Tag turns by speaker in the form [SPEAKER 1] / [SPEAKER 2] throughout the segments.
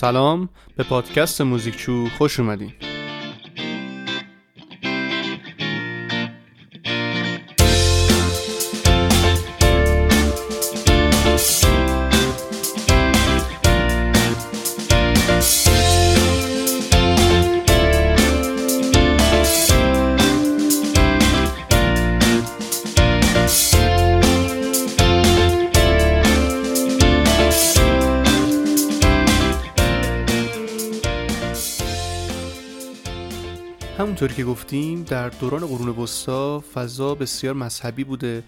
[SPEAKER 1] سلام. به پادکست موزیکچو خوش اومدین. همونطوری که گفتیم در دوران قرون وسطا فضا بسیار مذهبی بوده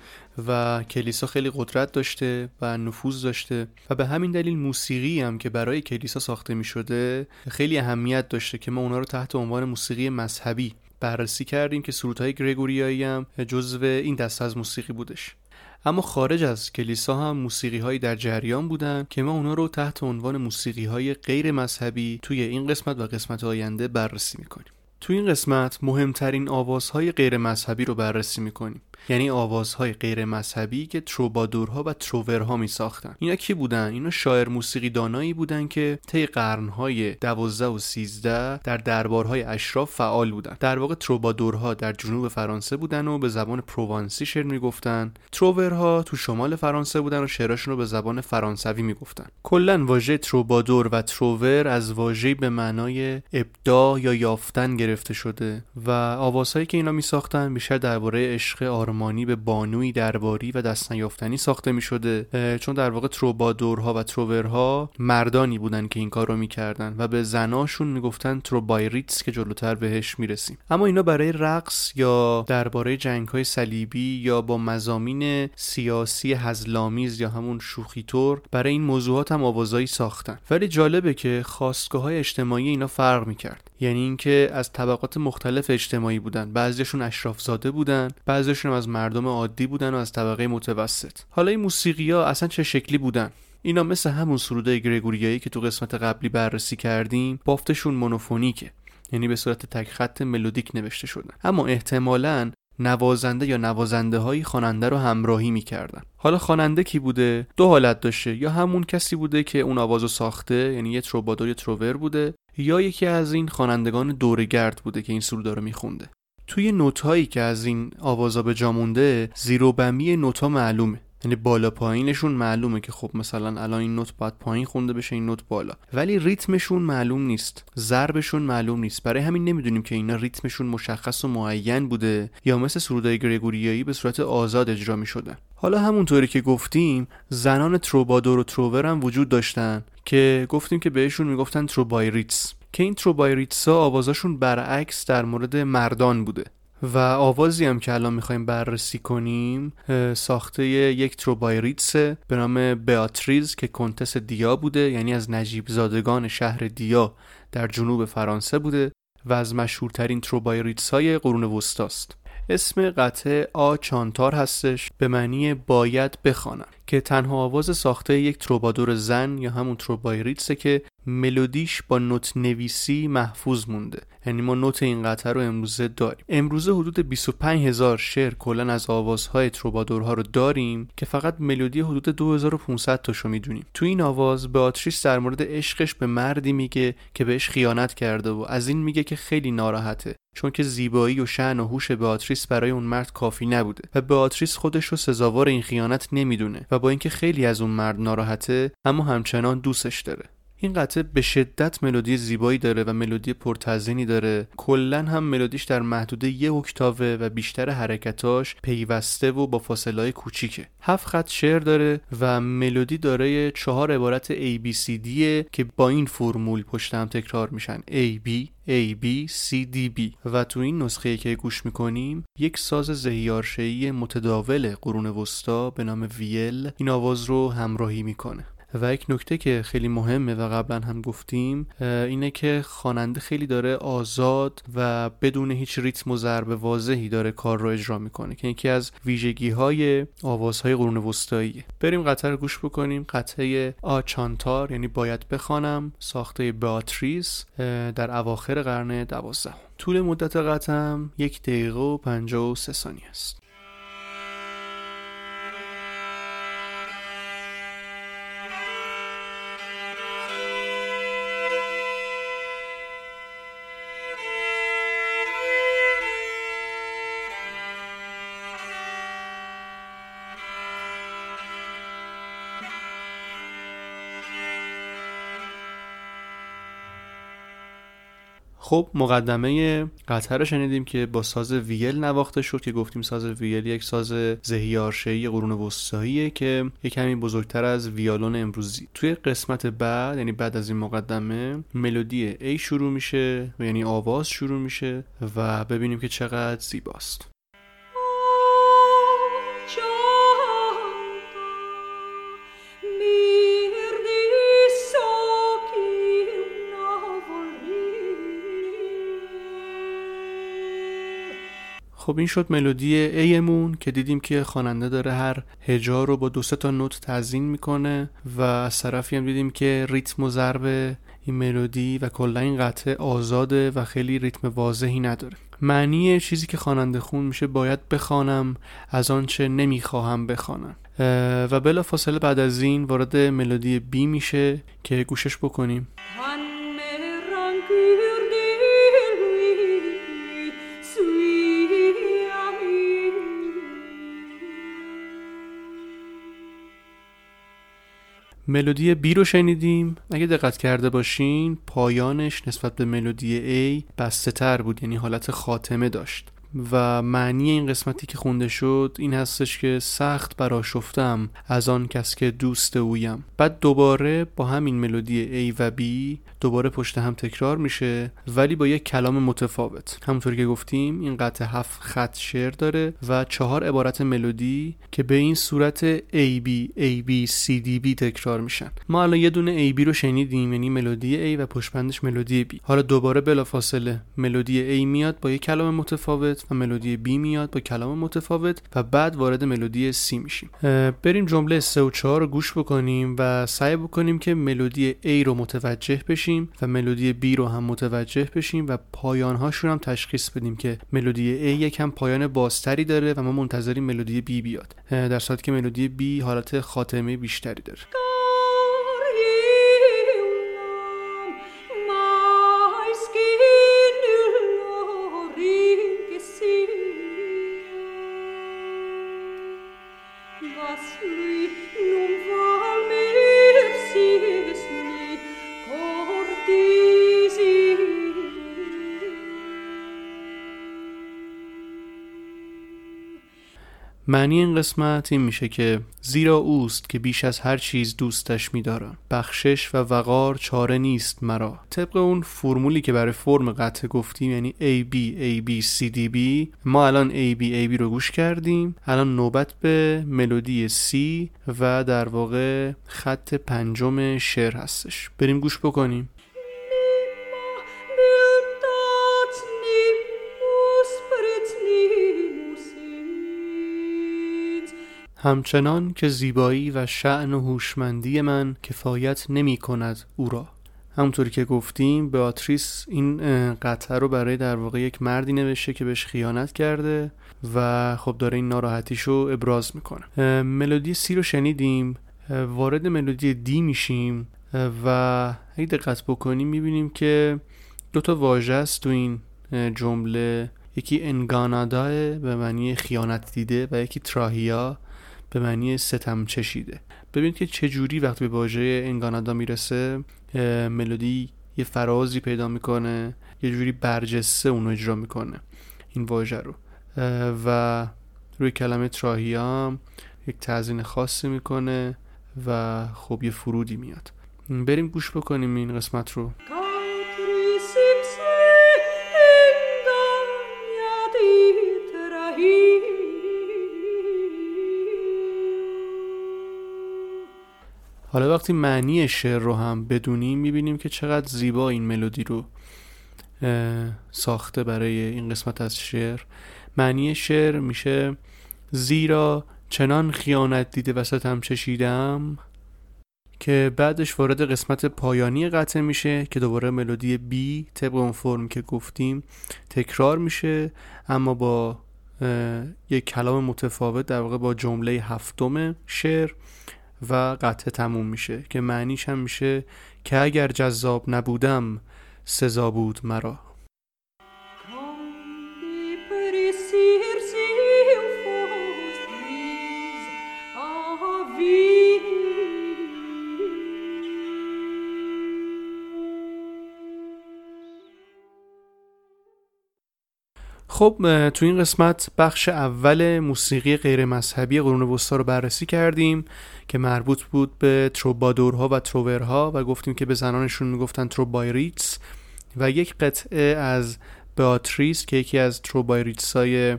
[SPEAKER 1] و کلیسا خیلی قدرت داشته و نفوذ داشته و به همین دلیل موسیقی هم که برای کلیسا ساخته می شده خیلی اهمیت داشته که ما اونا رو تحت عنوان موسیقی مذهبی بررسی کردیم که سرودهای گریگوریایی هم جزو این دسته از موسیقی بودش. اما خارج از کلیسا هم موسیقی هایی در جریان بودن که ما اونا رو تحت عنوان موسیقی های غیر مذهبی توی این قسمت و قسمت آینده بررسی می‌کنیم. تو این قسمت مهمترین آوازهای غیر مذهبی رو بررسی می‌کنیم. یعنی آوازهای غیر مذهبی که تروبادورها و تروورها می ساختن اینا کی بودن؟ اینا شاعر موسیقی دانایی بودن که طی قرنهای 12 و 13 در دربارهای اشراف فعال بودن. در واقع تروبادورها در جنوب فرانسه بودن و به زبان پروانسی شعر می‌گفتن. تروورها تو شمال فرانسه بودن و شعراشون رو به زبان فرانسوی می‌گفتن. کلا واژه تروبادور و تروور از واژه به معنای ابداع یا یافتن گرفته شده و آوازهایی که اینا می ساختن بیشتر درباره عشق آرمانی به بانوی درباری و دست نیافتنی ساخته می شده چون در واقع تروبادورها و تروورها مردانی بودن که این کار رو می‌کردن و به زناشون می‌گفتن تروبایریتس که جلوتر بهش می‌رسیم. اما اینا برای رقص یا درباره جنگ های صلیبی یا با مزامین سیاسی هزلامیز یا همون شوخیتور برای این موضوعات هم آوازایی ساختن. ولی جالبه که خواستگاه های اجتماعی اینا فرق می‌کرد. یعنی اینکه از طبقات مختلف اجتماعی بودن. بعضیشون اشراف زاده بودن بعضیشون مردم عادی بودن و از طبقه متوسط. حالا این موسیقی ها اصلا چه شکلی بودن؟ اینا مثل همون سروده گرگوریایی که تو قسمت قبلی بررسی کردیم بافتشون مونوفونیکه. یعنی به صورت تک خط ملودیک نوشته شدن. اما احتمالاً نوازنده یا نوازنده هایی خواننده رو همراهی می‌کردن. حالا خواننده کی بوده؟ دو حالت داشته. یا همون کسی بوده که اون آوازو ساخته یعنی یه تروبادور یا تروور بوده یا یکی از این خوانندگان دورگرد بوده که این سرودا رو میخونده. توی نوت هایی که از این آوازا به جا مونده زیرو بمی نوت معلومه. یعنی بالا پایینشون معلومه که خب مثلا الان این نوت باید پایین خونده بشه این نوت بالا. ولی ریتمشون معلوم نیست. ضربشون معلوم نیست. برای همین نمی‌دونیم که اینا ریتمشون مشخص و معین بوده یا مثل سرودای گریگوریایی به صورت آزاد اجرا می شدن حالا همونطوری که گفتیم زنان تروبادور و تروور هم وجود داشتن که گفتیم که بهشون می‌گفتن تروبایریتس. که این تروبایریتسا آوازاشون برعکس در مورد مردان بوده و آوازی هم که الان می‌خوایم بررسی کنیم ساخته یک تروبایریتس به نام بیاتریز که کنتس دیا بوده یعنی از نجیب زادگان شهر دیا در جنوب فرانسه بوده و از مشهورترین تروبایریتس های قرون وسطاست. اسم قطعه A chantar هستش به معنی باید بخوانم. که تنها آواز ساخته یک تروبادور زن یا همون تروبایریتسه که ملودیش با نت نویسی محفوظ مونده. یعنی ما نت این قطعه رو امروزه داریم. امروزه حدود 25 هزار شعر کلا از آوازهای تروبادورها رو داریم که فقط ملودی حدود 2500 تاشو می‌دونیم. تو این آواز بیاتریس در مورد عشقش به مردی میگه که بهش خیانت کرده و از این میگه که خیلی ناراحته. چون که زیبایی و شأن و هوش بیاتریس برای اون مرد کافی نبوده و بیاتریس خودش رو سزاوار این خیانت نمی‌دونه و با اینکه خیلی از اون مرد ناراحته اما همچنان دوستش داره. این قطعه به شدت ملودی زیبایی داره و ملودی پرتزینی داره. کلا هم ملودیش در محدوده یه اکتاوه و بیشتر حرکتاش پیوسته و با فاصله کوچیکه. هفت خط شعر داره و ملودی داره چهار عبارت A B C D که با این فرمول پشت هم تکرار میشن. A B A B C D B. و تو این نسخه که گوش می‌کنیم یک ساز زهیارشهی متداول قرون وسطا به نام ویل این آواز رو همراهی می‌کنه. و یک نکته که خیلی مهمه و قبلا هم گفتیم اینه که خواننده خیلی داره آزاد و بدون هیچ ریتم و ضرب واضحی داره کار رو اجرا می‌کنه که یکی از ویژگی های آوازهای قرون وسطاییه. بریم قطعه رو گوش بکنیم. قطعه آچانتار یعنی باید بخوانم ساخته باتریس در اواخر قرن دوازدهم. طول مدت قطعم یک دقیقه و پنجاه و سه ثانیه است. خب مقدمه قطعه رو شنیدیم که با ساز ویل نواخته شد که گفتیم ساز ویل یک ساز زهیارشهی قرون وسطاییه که یک کمی بزرگتر از ویالون امروزی. توی قسمت بعد یعنی بعد از این مقدمه ملودی ای شروع میشه یعنی آواز شروع میشه و ببینیم که چقدر زیباست. خب این شد ملودی ایمون که دیدیم که خواننده داره هر هجا رو با دو تا نوت تزیین می‌کنه و از طرفی هم دیدیم که ریتم و ضرب این ملودی و کلا این قطعه آزاده و خیلی ریتم واضحی نداره. معنی چیزی که خواننده خون میشه باید بخوانم از آنچه نمی‌خواهم بخوانم. و بلا فاصله بعد از این وارد ملودی بی میشه که گوشش بکنیم. ملودی بی رو شنیدیم. اگه دقت کرده باشین پایانش نسبت به ملودی A بسته تر بود یعنی حالت خاتمه داشت. و معنی این قسمتی که خونده شد این هستش که سخت براشفتم از آن کس که دوست اویم. بعد دوباره با همین ملودی A و B دوباره پشت هم تکرار میشه ولی با یک کلام متفاوت. همونطور که گفتیم این قطع هفت خط شعر داره و چهار عبارت ملودی که به این صورت A B A B C D B تکرار میشن. ما الان یه دونه A B رو شنیدیم یعنی ملودی A و پشت ملودی B. حالا دوباره بلافاصله ملودی A میاد با یک کلام متفاوت و ملودی B میاد با کلام متفاوت و بعد وارد ملودی C میشیم. بریم جمله 3 و 4 رو گوش بکنیم و سعی بکنیم که ملودی A رو متوجه بشیم و ملودی B رو هم متوجه بشیم و پایانهاشون هم تشخیص بدیم که ملودی A یکم پایان بازتری داره و ما منتظریم ملودی B بیاد. در صورتی که ملودی B حالت خاتمه بیشتری داره. معنی این قسمت این میشه که زیرا اوست که بیش از هر چیز دوستش میدارم. بخشش و وقار چاره نیست مرا. طبق اون فرمولی که برای فرم قطع گفتیم یعنی A B A B C D B ما الان A B A B رو گوش کردیم. الان نوبت به ملودی C و در واقع خط پنجم شعر هستش. بریم گوش بکنیم. همچنان که زیبایی و شعن و هوشمندی من کفایت نمی کند او را. همونطوری که گفتیم بیاتریس این قطعه رو برای در واقع یک مردی نوشته که بهش خیانت کرده و خب داره این ناراحتیشو ابراز می‌کنه. ملودی سی رو شنیدیم وارد ملودی دی میشیم و اگه دقت بکنیم می‌بینیم که دو تا واژه است تو این جمله. یکی انگانادا به معنی خیانت دیده و یکی تراهیا به معنی ستم چشیده. ببینید که چه جوری وقتی به واژه انگانادا می‌رسه ملودی یه فرازی پیدا می‌کنه یه جوری برجسته اونو اجرا می‌کنه این واژه رو. و روی کلمه تراهیا یک تعظین خاصی می‌کنه و خب یه فرودی میاد. بریم گوش بکنیم این قسمت رو. حالا وقتی معنی شعر رو هم بدونیم می‌بینیم که چقدر زیبا این ملودی رو ساخته برای این قسمت از شعر. معنی شعر میشه زیرا چنان خیانت دیده وسطم چشیدم که بعدش وارد قسمت پایانی قطعه میشه که دوباره ملودی بی طبق اون فرم که گفتیم تکرار میشه اما با یک کلام متفاوت در واقع با جمله هفتم شعر. و قطعه تموم میشه که معنیش هم میشه که اگر جذاب نبودم سزا بود مرا. خب تو این قسمت بخش اول موسیقی غیر مذهبی قرون وسطا رو بررسی کردیم که مربوط بود به تروبادورها و تروورها و گفتیم که به زنانشون می‌گفتن تروبایریتس و یک قطعه از بیاتریس که یکی از تروبایریتس های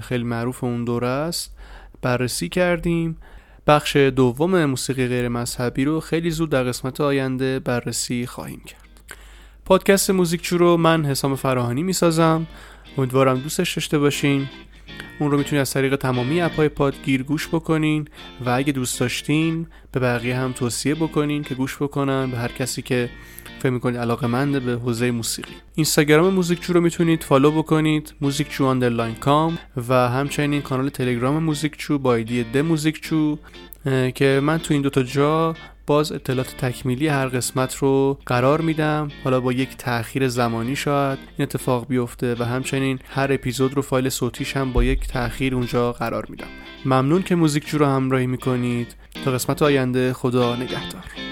[SPEAKER 1] خیلی معروف اون دوره است بررسی کردیم. بخش دوم موسیقی غیر مذهبی رو خیلی زود در قسمت آینده بررسی خواهیم کرد. پادکست موزیکچو رو من حسام فراهانی می‌سازم. امیدوارم دوستش داشته باشین. اون رو می‌تونید از طریق تمامی app های پادگیر گوش بکنین و اگه دوست داشتین به بقیه هم توصیه بکنین که گوش بکنن به هر کسی که فکر می‌کنید علاقه منده به حوزه موسیقی. اینستاگرام موزیکچو رو می‌تونید follow بکنید موزیکچو underline com و همچنین کانال تلگرام موزیکچو با ID the موزیکچو که من تو این دوتا جا باز اطلاعات تکمیلی هر قسمت رو قرار میدم. حالا با یک تاخیر زمانی شاید این اتفاق بیفته و همچنین هر اپیزود رو فایل صوتیش هم با یک تاخیر اونجا قرار میدم. ممنون که موزیک رو همراهی می‌کنید. تا قسمت آینده خدا نگهدار.